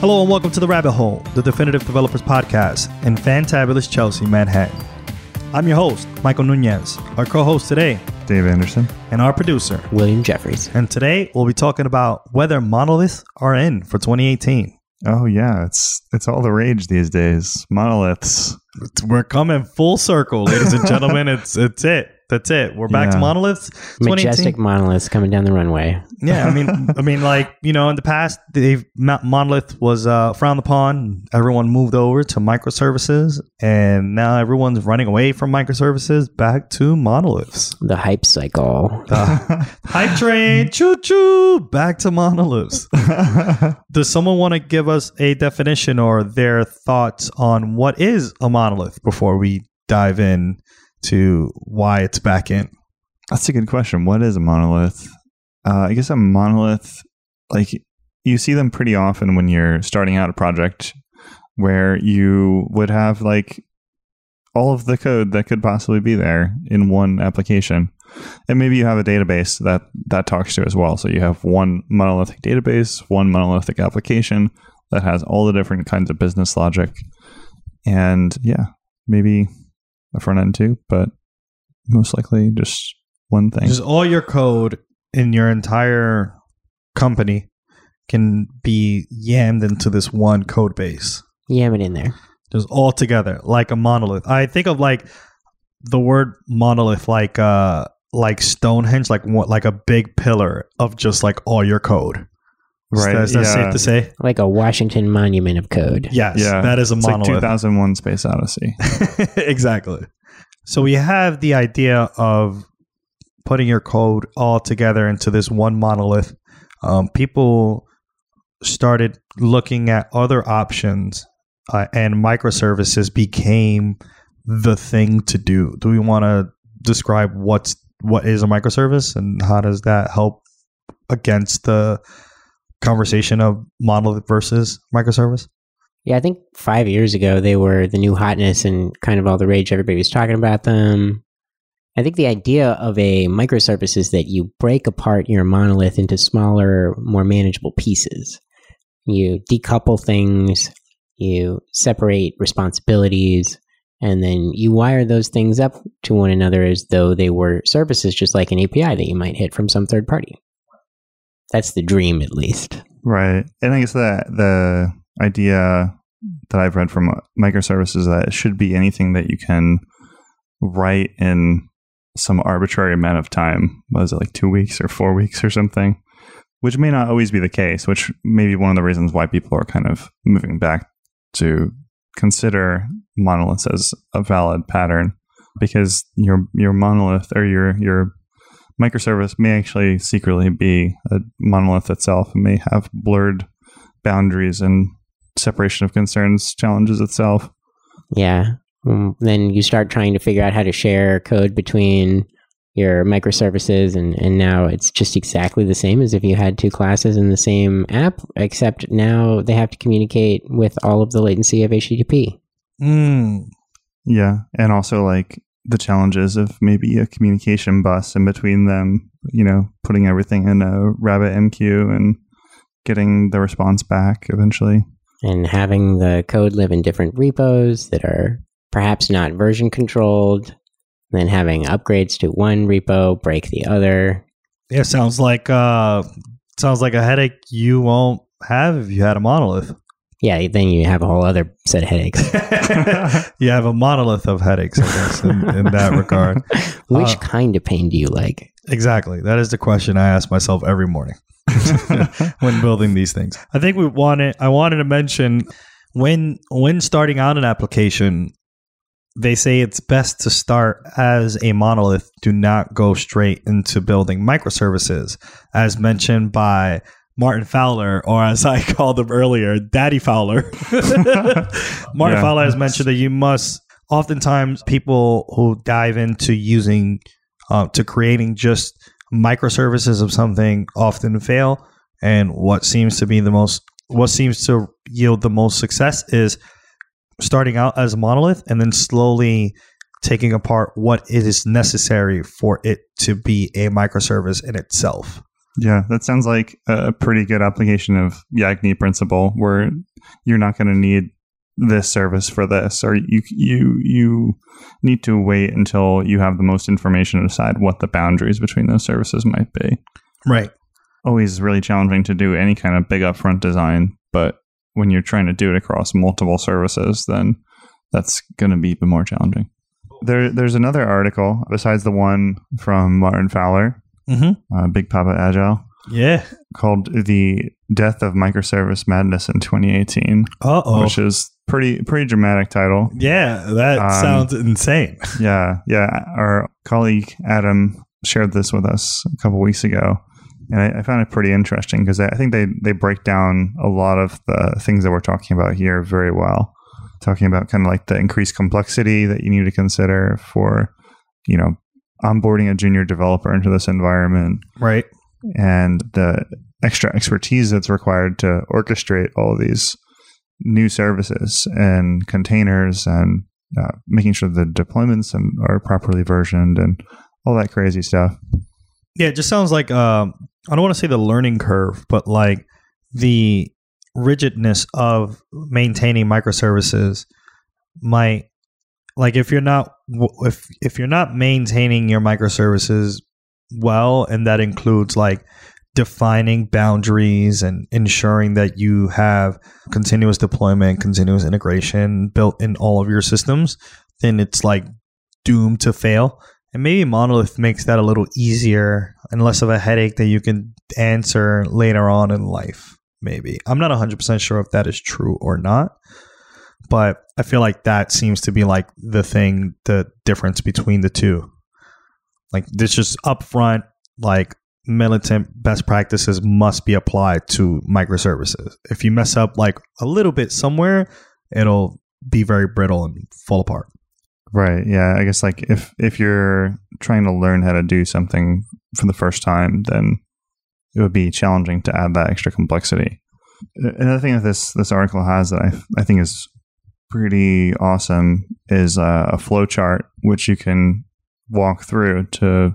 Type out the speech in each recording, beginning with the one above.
Hello and welcome to The Rabbit Hole, the Definitive Developers Podcast in fantabulous Chelsea, Manhattan. I'm your host, Michael Nunez, our co host today, Dave Anderson. and our producer. William Jeffries. And today we'll be talking about whether monoliths are in for 2018. Oh yeah, it's it's all the rage these days. Monoliths. We're coming full circle, ladies and gentlemen. it's it's it. That's it. We're back to monoliths. 2018. Majestic monoliths coming down the runway. Yeah, I mean, I mean, like you know, in the past, they've monolith was uh, frowned upon. Everyone moved over to microservices, and now everyone's running away from microservices back to monoliths. The hype cycle. Uh, hype train, choo choo, back to monoliths. Does someone want to give us a definition or their thoughts on what is a monolith before we dive in to why it's back in? That's a good question. What is a monolith? Uh, I guess a monolith, like you see them pretty often when you're starting out a project, where you would have like all of the code that could possibly be there in one application, and maybe you have a database that that talks to as well. So you have one monolithic database, one monolithic application that has all the different kinds of business logic, and yeah, maybe a front end too, but most likely just one thing. Just all your code in your entire company can be yammed into this one code base. Yam it in there. Just all together, like a monolith. I think of like the word monolith, like uh, like Stonehenge, like what, like a big pillar of just like all your code. Right, Is that, is that yeah. safe to say? Like a Washington monument of code. Yes. yeah, that is a it's like monolith. 2001 Space Odyssey. exactly. So we have the idea of putting your code all together into this one monolith. Um, people started looking at other options, uh, and microservices became the thing to do. Do we want to describe what's what is a microservice and how does that help against the conversation of monolith versus microservice? Yeah, I think five years ago they were the new hotness and kind of all the rage. Everybody was talking about them. I think the idea of a microservice is that you break apart your monolith into smaller, more manageable pieces. You decouple things, you separate responsibilities, and then you wire those things up to one another as though they were services, just like an API that you might hit from some third party. That's the dream, at least. Right. And I guess the the idea that I've read from microservices that it should be anything that you can write in some arbitrary amount of time. Was it like two weeks or four weeks or something? Which may not always be the case, which may be one of the reasons why people are kind of moving back to consider monoliths as a valid pattern because your your monolith or your your microservice may actually secretly be a monolith itself and may have blurred boundaries and separation of concerns challenges itself. Yeah. Um, then you start trying to figure out how to share code between your microservices, and, and now it's just exactly the same as if you had two classes in the same app, except now they have to communicate with all of the latency of HTTP. Mm. Yeah, and also like the challenges of maybe a communication bus in between them, you know, putting everything in a RabbitMQ and getting the response back eventually. And having the code live in different repos that are perhaps not version controlled, then having upgrades to one repo break the other. Yeah, sounds like uh sounds like a headache you won't have if you had a monolith. Yeah, then you have a whole other set of headaches. you have a monolith of headaches, I guess, in, in that regard. Which Uh, kind of pain do you like? Exactly. That is the question I ask myself every morning when building these things. I think we wanted I wanted to mention when when starting out an application, they say it's best to start as a monolith. Do not go straight into building microservices, as mentioned by Martin Fowler, or as I called him earlier, Daddy Fowler. Martin Yeah. Fowler has mentioned that you must. Oftentimes, people who dive into using uh, to creating just microservices of something often fail, and what seems to be the most what seems to yield the most success is starting out as a monolith and then slowly taking apart what it is necessary for it to be a microservice in itself. Yeah, that sounds like a pretty good application of Yagni principle, where you're not going to need this service for this, or you you you need to wait until you have the most information to decide what the boundaries between those services might be. Right. Always really challenging to do any kind of big upfront design, but when you're trying to do it across multiple services, then that's going to be even more challenging. There, there's another article besides the one from Martin Fowler, Mm-hmm. uh, Big Papa Agile, Yeah. called "The Death of Microservice Madness in 2018," Uh oh. which is pretty pretty dramatic title. Yeah, that Um, sounds insane. Yeah, yeah. Our colleague Adam shared this with us a couple weeks ago, and I, I found it pretty interesting because I, I think they they break down a lot of the things that we're talking about here very well. Talking about kind of like the increased complexity that you need to consider for, you know, onboarding a junior developer into this environment, Right. and the extra expertise that's required to orchestrate all of these new services and containers and uh, making sure the deployments and are properly versioned and all that crazy stuff. Yeah, it just sounds like um, I don't want to say the learning curve, but like the rigidness of maintaining microservices might like if you're not if if you're not maintaining your microservices well and that includes like defining boundaries and ensuring that you have continuous deployment continuous integration built in all of your systems then it's like doomed to fail. And maybe monolith makes that a little easier and less of a headache that you can answer later on in life maybe. I'm not 100% sure if that is true or not but i feel like that seems to be like the thing the difference between the two like this just upfront like militant best practices must be applied to microservices if you mess up like a little bit somewhere it'll be very brittle and fall apart Right. Yeah. I guess like if if you're trying to learn how to do something for the first time, then it would be challenging to add that extra complexity. Another thing that this this article has that I I think is pretty awesome is uh, a flow chart which you can walk through to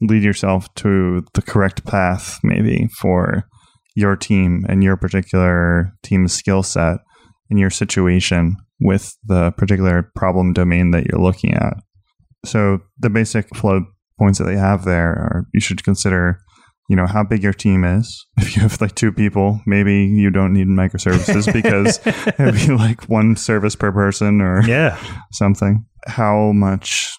lead yourself to the correct path maybe for your team and your particular team's skill set and your situation with the particular problem domain that you're looking at. So the basic flow points that they have there are you should consider, you know, how big your team is. If you have like two people, maybe you don't need microservices because it'd be like one service per person or yeah something. How much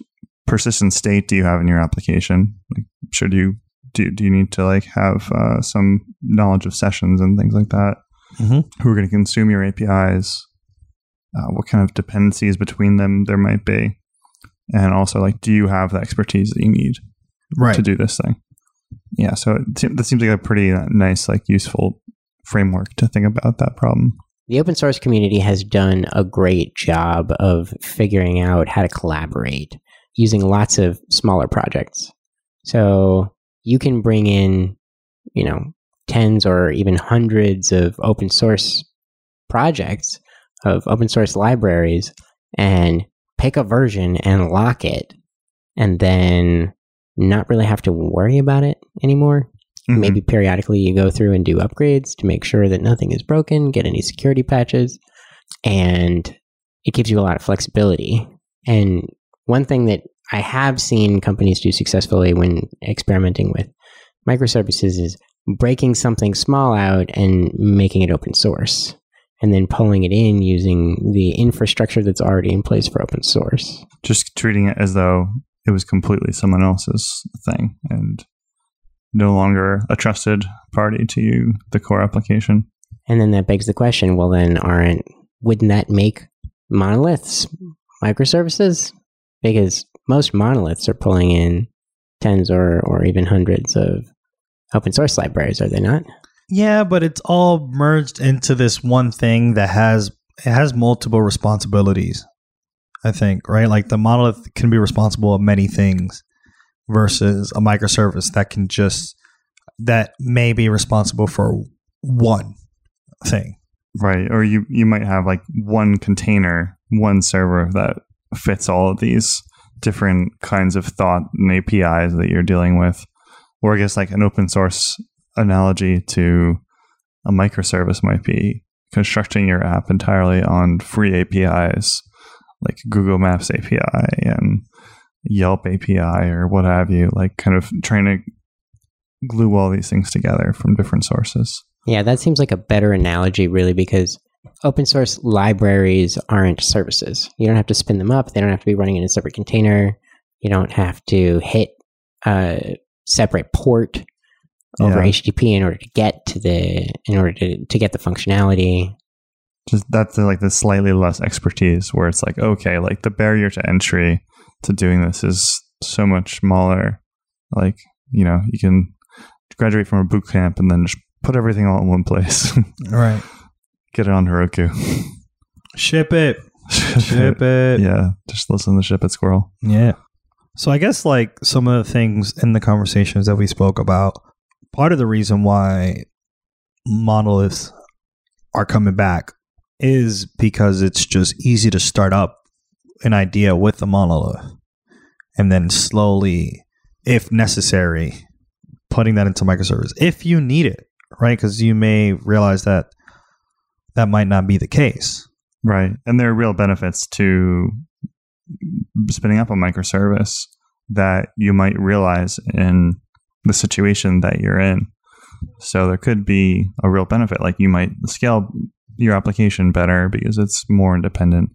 persistent state do you have in your application? Like, should you do, do you need to like have uh, some knowledge of sessions and things like that? Mhm. Who are going to consume your APIs? Uh, what kind of dependencies between them there might be? And also, like, do you have the expertise that you need right to do this thing? Yeah, so it, that seems like a pretty uh, nice, like, useful framework to think about that problem. The open source community has done a great job of figuring out how to collaborate using lots of smaller projects. So you can bring in, you know, tens or even hundreds of open source projects of open source libraries and pick a version and lock it and then not really have to worry about it anymore. Mhm. Maybe periodically you go through and do upgrades to make sure that nothing is broken, get any security patches, and it gives you a lot of flexibility. And one thing that I have seen companies do successfully when experimenting with microservices is breaking something small out and making it open source, and then pulling it in using the infrastructure that's already in place for open source. just treating it as though it was completely someone else's thing and no longer a trusted party to you, the core application. And then that begs the question: Well, then, aren't wouldn't that make monoliths microservices? Because most monoliths are pulling in tens or or even hundreds of open source libraries, are they not? Yeah, but it's all merged into this one thing that has it has multiple responsibilities. I think, right? Like the monolith can be responsible of many things versus a microservice that can just that may be responsible for one thing. Right. Or you, you might have like one container, one server that fits all of these different kinds of thought and APIs that you're dealing with. Or I guess like an open source analogy to a microservice might be constructing your app entirely on free APIs like Google Maps API and Yelp API or what have you, like kind of trying to glue all these things together from different sources. Yeah, that seems like a better analogy, really, because open source libraries aren't services. You don't have to spin them up. They don't have to be running in a separate container. You don't have to hit a separate port over Yeah. HTTP in order to get to the in order to, to get the functionality. Just that's the, like the slightly less expertise where it's like, okay, like the barrier to entry to doing this is so much smaller. Like, you know, you can graduate from a boot camp and then just put everything all in one place. Right. Get it on Heroku. Ship it. Ship it. Yeah, just listen to Ship It Squirrel. Yeah. So I guess like some of the things in the conversations that we spoke about, part of the reason why monoliths are coming back is because it's just easy to start up an idea with a monolith and then slowly, if necessary, putting that into microservice if you need it, right? Because you may realize that that might not be the case. Right. And there are real benefits to spinning up a microservice that you might realize in the situation that you're in. So there could be a real benefit. Like you might scale your application better because it's more independent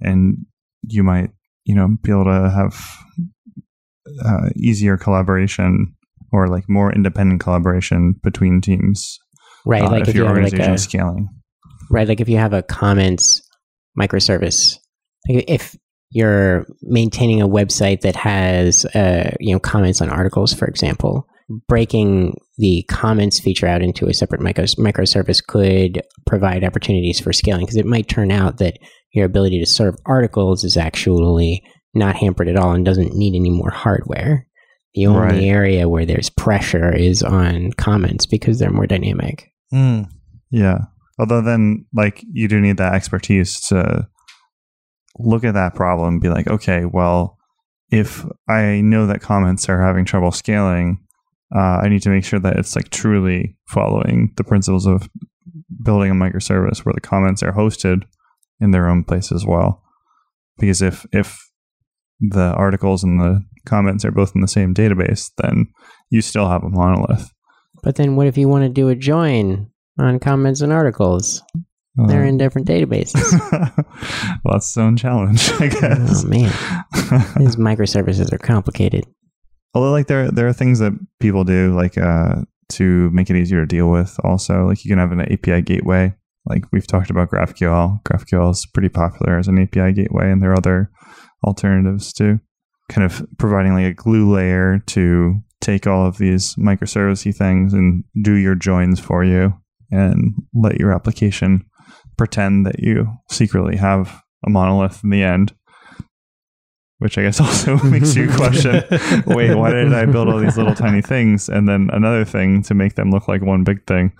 and you might, you know, be able to have uh, easier collaboration or like more independent collaboration between teams Right, uh, like if if you your have like organization a is scaling. right, like if you have a comments microservice, like if you're maintaining a website that has uh, you know comments on articles, for example, breaking the comments feature out into a separate micro- microservice could provide opportunities for scaling because it might turn out that your ability to serve articles is actually not hampered at all and doesn't need any more hardware. The only Right. area where there's pressure is on comments because they're more dynamic. Mm. Yeah. Although then, like, you do need that expertise to look at that problem and be like, okay, well, if I know that comments are having trouble scaling, uh, I need to make sure that it's like truly following the principles of building a microservice where the comments are hosted in their own place as well. Because if if the articles and the comments are both in the same database, then you still have a monolith. But then what if you want to do a join on comments and articles? They're Uh, in different databases. well, that's its own challenge, I guess. oh man, these microservices are complicated. Although, like there there are things that people do, like uh, to make it easier to deal with. Also, like you can have an API gateway. Like we've talked about GraphQL. GraphQL is pretty popular as an API gateway, and there are other alternatives too. Kind of providing like a glue layer to take all of these microservicey things and do your joins for you, and let your application pretend that you secretly have a monolith in the end. Which I guess also makes you question wait, why did I build all these little tiny things and then another thing to make them look like one big thing?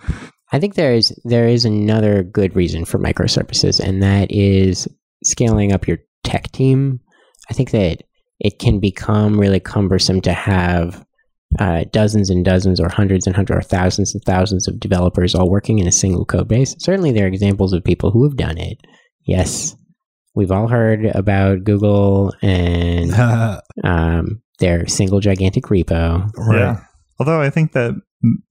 I think there is there is another good reason for microservices, and that is scaling up your tech team. I think that it can become really cumbersome to have uh, dozens and dozens, or hundreds and hundreds, or thousands and thousands of developers all working in a single code base. Certainly, there are examples of people who have done it. Yes, we've all heard about Google and um, their single gigantic repo. right. Yeah. Although I think that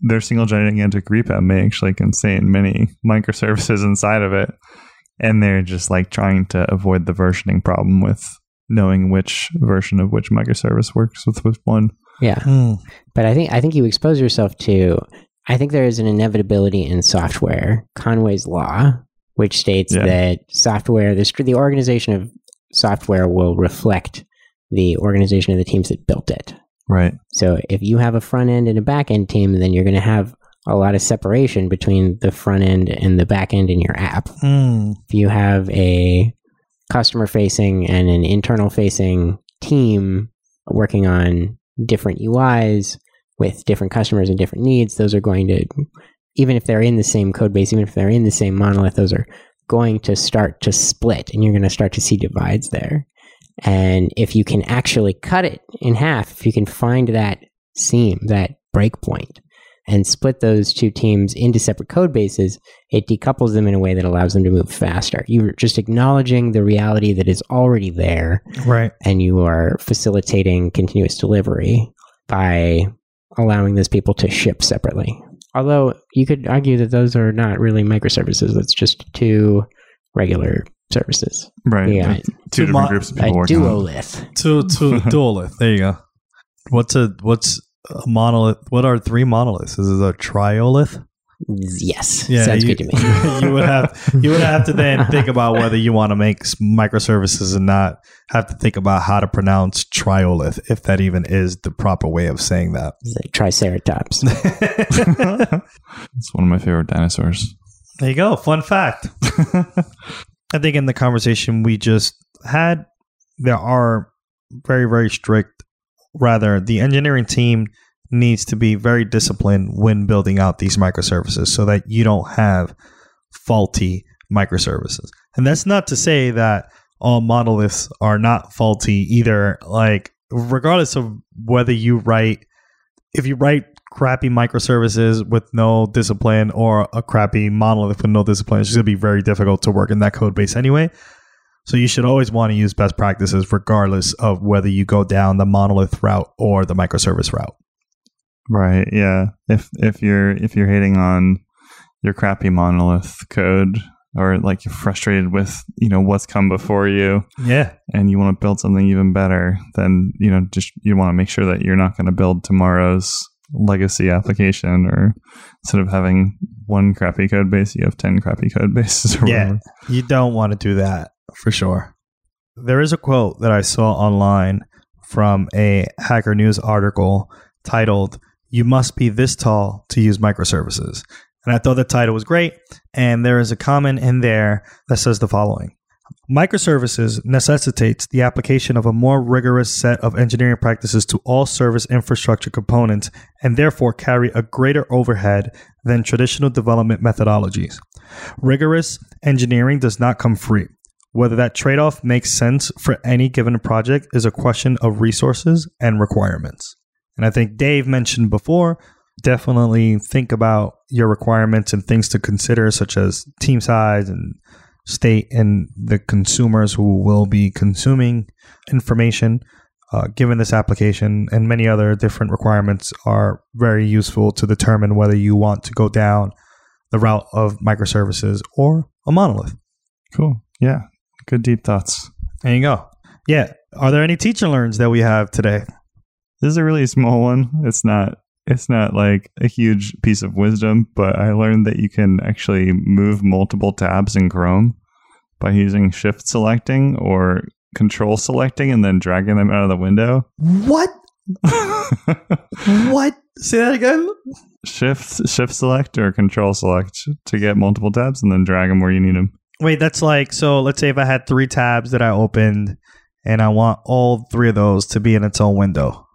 their single gigantic repo may actually contain many microservices inside of it. And they're just like trying to avoid the versioning problem with knowing which version of which microservice works with which one. Yeah. Mm. But I think I think you expose yourself to. I think there is an inevitability in software, Conway's law, which states Yeah. that software, the the organization of software will reflect the organization of the teams that built it. Right. So if you have a front end and a back end team, then you're going to have a lot of separation between the front end and the back end in your app. Mm. If you have a customer facing and an internal facing team working on different UIs with different customers and different needs, those are going to, even if they're in the same code base, even if they're in the same monolith, those are going to start to split and you're going to start to see divides there. And if you can actually cut it in half, if you can find that seam, that breakpoint, and split those two teams into separate code bases, it decouples them in a way that allows them to move faster. You're just acknowledging the reality that is already there, Right. and you are facilitating continuous delivery by allowing those people to ship separately. Although you could argue that those are not really microservices, that's just two regular services. right. Yeah. Two, Two different mo- groups of A people working on it. duolith. To to duolith. There you go. What's a what's a monolith? What are three monoliths? Is it a triolith? Yes, Yeah, sounds you, good to me. you would have you would have to then think about whether you want to make microservices and not have to think about how to pronounce triolith, if that even is the proper way of saying that. Like Triceratops. It's one of my favorite dinosaurs. There you go. Fun fact. I think in the conversation we just had, there are very, very strict, rather, the engineering team needs to be very disciplined when building out these microservices so that you don't have faulty microservices. And that's not to say that all monoliths are not faulty either. Like, regardless of whether you write, if you write crappy microservices with no discipline or a crappy monolith with no discipline, it's going to be very difficult to work in that code base anyway. So you should always want to use best practices regardless of whether you go down the monolith route or the microservice route. Right. Yeah. If if you're if you're hating on your crappy monolith code or like you're frustrated with, you know, what's come before you Yeah. and you want to build something even better, then, you know, just you want to make sure that you're not going to build tomorrow's legacy application or instead of having one crappy code base, you have 10 crappy code bases or Yeah. whatever. You don't want to do that for sure. There is a quote that I saw online from a Hacker News article titled, You Must Be This Tall to Use Microservices. And I thought the title was great. And there is a comment in there that says the following Microservices necessitates the application of a more rigorous set of engineering practices to all service infrastructure components and therefore carry a greater overhead than traditional development methodologies. Rigorous engineering does not come free. Whether that trade off makes sense for any given project is a question of resources and requirements. And I think Dave mentioned before, definitely think about your requirements and things to consider, such as team size and state and the consumers who will be consuming information uh, given this application and many other different requirements are very useful to determine whether you want to go down the route of microservices or a monolith. Cool. Yeah. Good deep thoughts. There you go. Yeah. Are there any teacher learns that we have today? This is a really small one. It's not it's not like a huge piece of wisdom, but I learned that you can actually move multiple tabs in Chrome by using shift selecting or control selecting and then dragging them out of the window. What? What? Say that again? shift shift select or control select to get multiple tabs and then drag them where you need them. Wait, that's like so. Let's say if I had three tabs that I opened, and I want all three of those to be in its own window.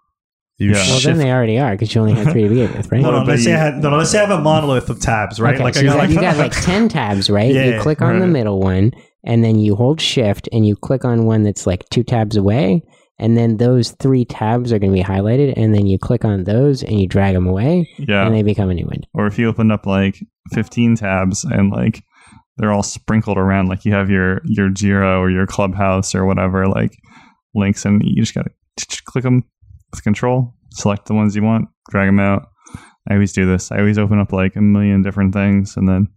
You Yeah. Well, shift. then they already are because you only have three to begin with, right? no, no, but let's say you- I had, no, no, let's say I have a monolith of tabs, right? Okay, like so I you, got, got, like, you got like 10 tabs, right? Yeah, you click on the middle one, and then you hold shift and you click on one that's like two tabs away. And then those three tabs are going to be highlighted. And then you click on those and you drag them away, Yeah. and they become a new window. or if you opened up like 15 tabs and like they're all sprinkled around like you have your your Jira or your Clubhouse or whatever like links and you just got to click them with control, select the ones you want, drag them out. I always do this. I always open up like a million different things and then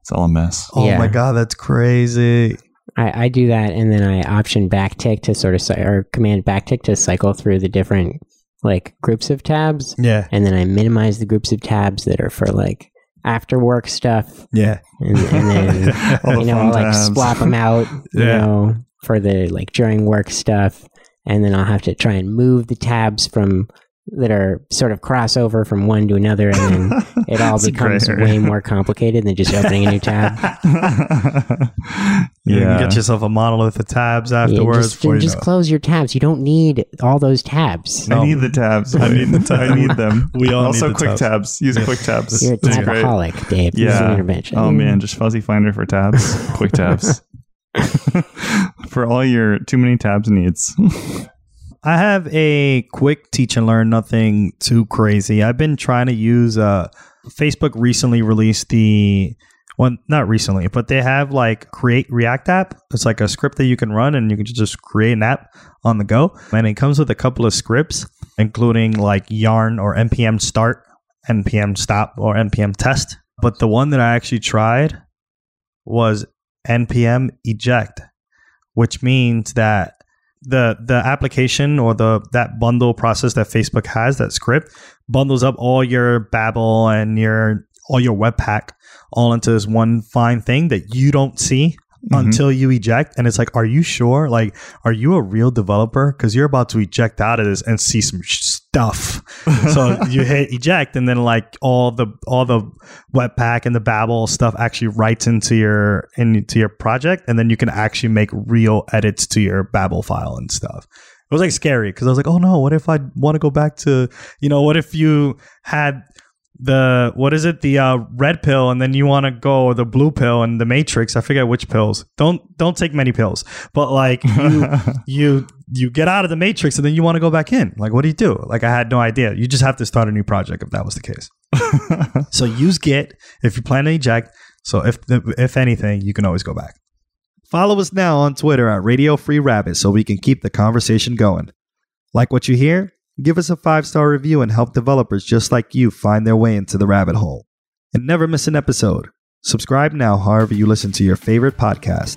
it's all a mess. oh Yeah. my god, that's crazy. I, I do that, and then I option backtick to sort of, or command backtick to cycle through the different like groups of tabs. Yeah, And then I minimize the groups of tabs that are for like after work stuff. yeah. And, and then All the you know, I'll like tabs. swap them out, you Yeah. know, for the like during work stuff, and then I'll have to try and move the tabs from that are sort of crossover from one to another, and then it all It's a gray becomes area. way more complicated than just opening a new tab. You yeah. can get yourself a monolith of tabs Yeah, afterwards. just before you just know close your tabs. You don't need all those tabs. No. I need the tabs. I need the tabs. I need them. We all also need the quick tabs. tabs. Use Yeah. quick tabs. You're a tabaholic, Dave. This is an Yeah. intervention. Oh man, just fuzzy finder for tabs. Quick tabs. for all your too many tabs needs. I have a quick teach and learn, nothing too crazy. I've been trying to use uh Facebook recently released the well, not recently, but they have like create React app. It's like a script that you can run and you can just create an app on the go. And it comes with a couple of scripts, including like yarn or npm start, npm stop, or npm test. But the one that I actually tried was npm eject, which means that the the application or the that bundle process that Facebook has, that script, bundles up all your Babel and your all your Webpack all into this one fine thing that you don't see Mhm. until you eject. And it's like, are you sure? Like, are you a real developer? Because you're about to eject out of this and see some sh- stuff. so you hit eject, and then like all the all the Webpack and the Babel stuff actually writes into your into your project, and then you can actually make real edits to your Babel file and stuff. It was like scary because I was like, oh no, what if I want to go back to you know, what if you had the what is it the uh, red pill and then you want to go the blue pill and the matrix i forget which pills don't don't take many pills but like you you you get out of the matrix and then you want to go back in. Like what do you do? Like i had no idea. You just have to start a new project if that was the case. So use git if you plan to eject. So if if anything you can always go back. Follow us now on twitter at radio free rabbit so we can keep the conversation going. Like what you hear? Give us a five star review and help developers just like you find their way into the rabbit hole. And never miss an episode. Subscribe now however you listen to your favorite podcast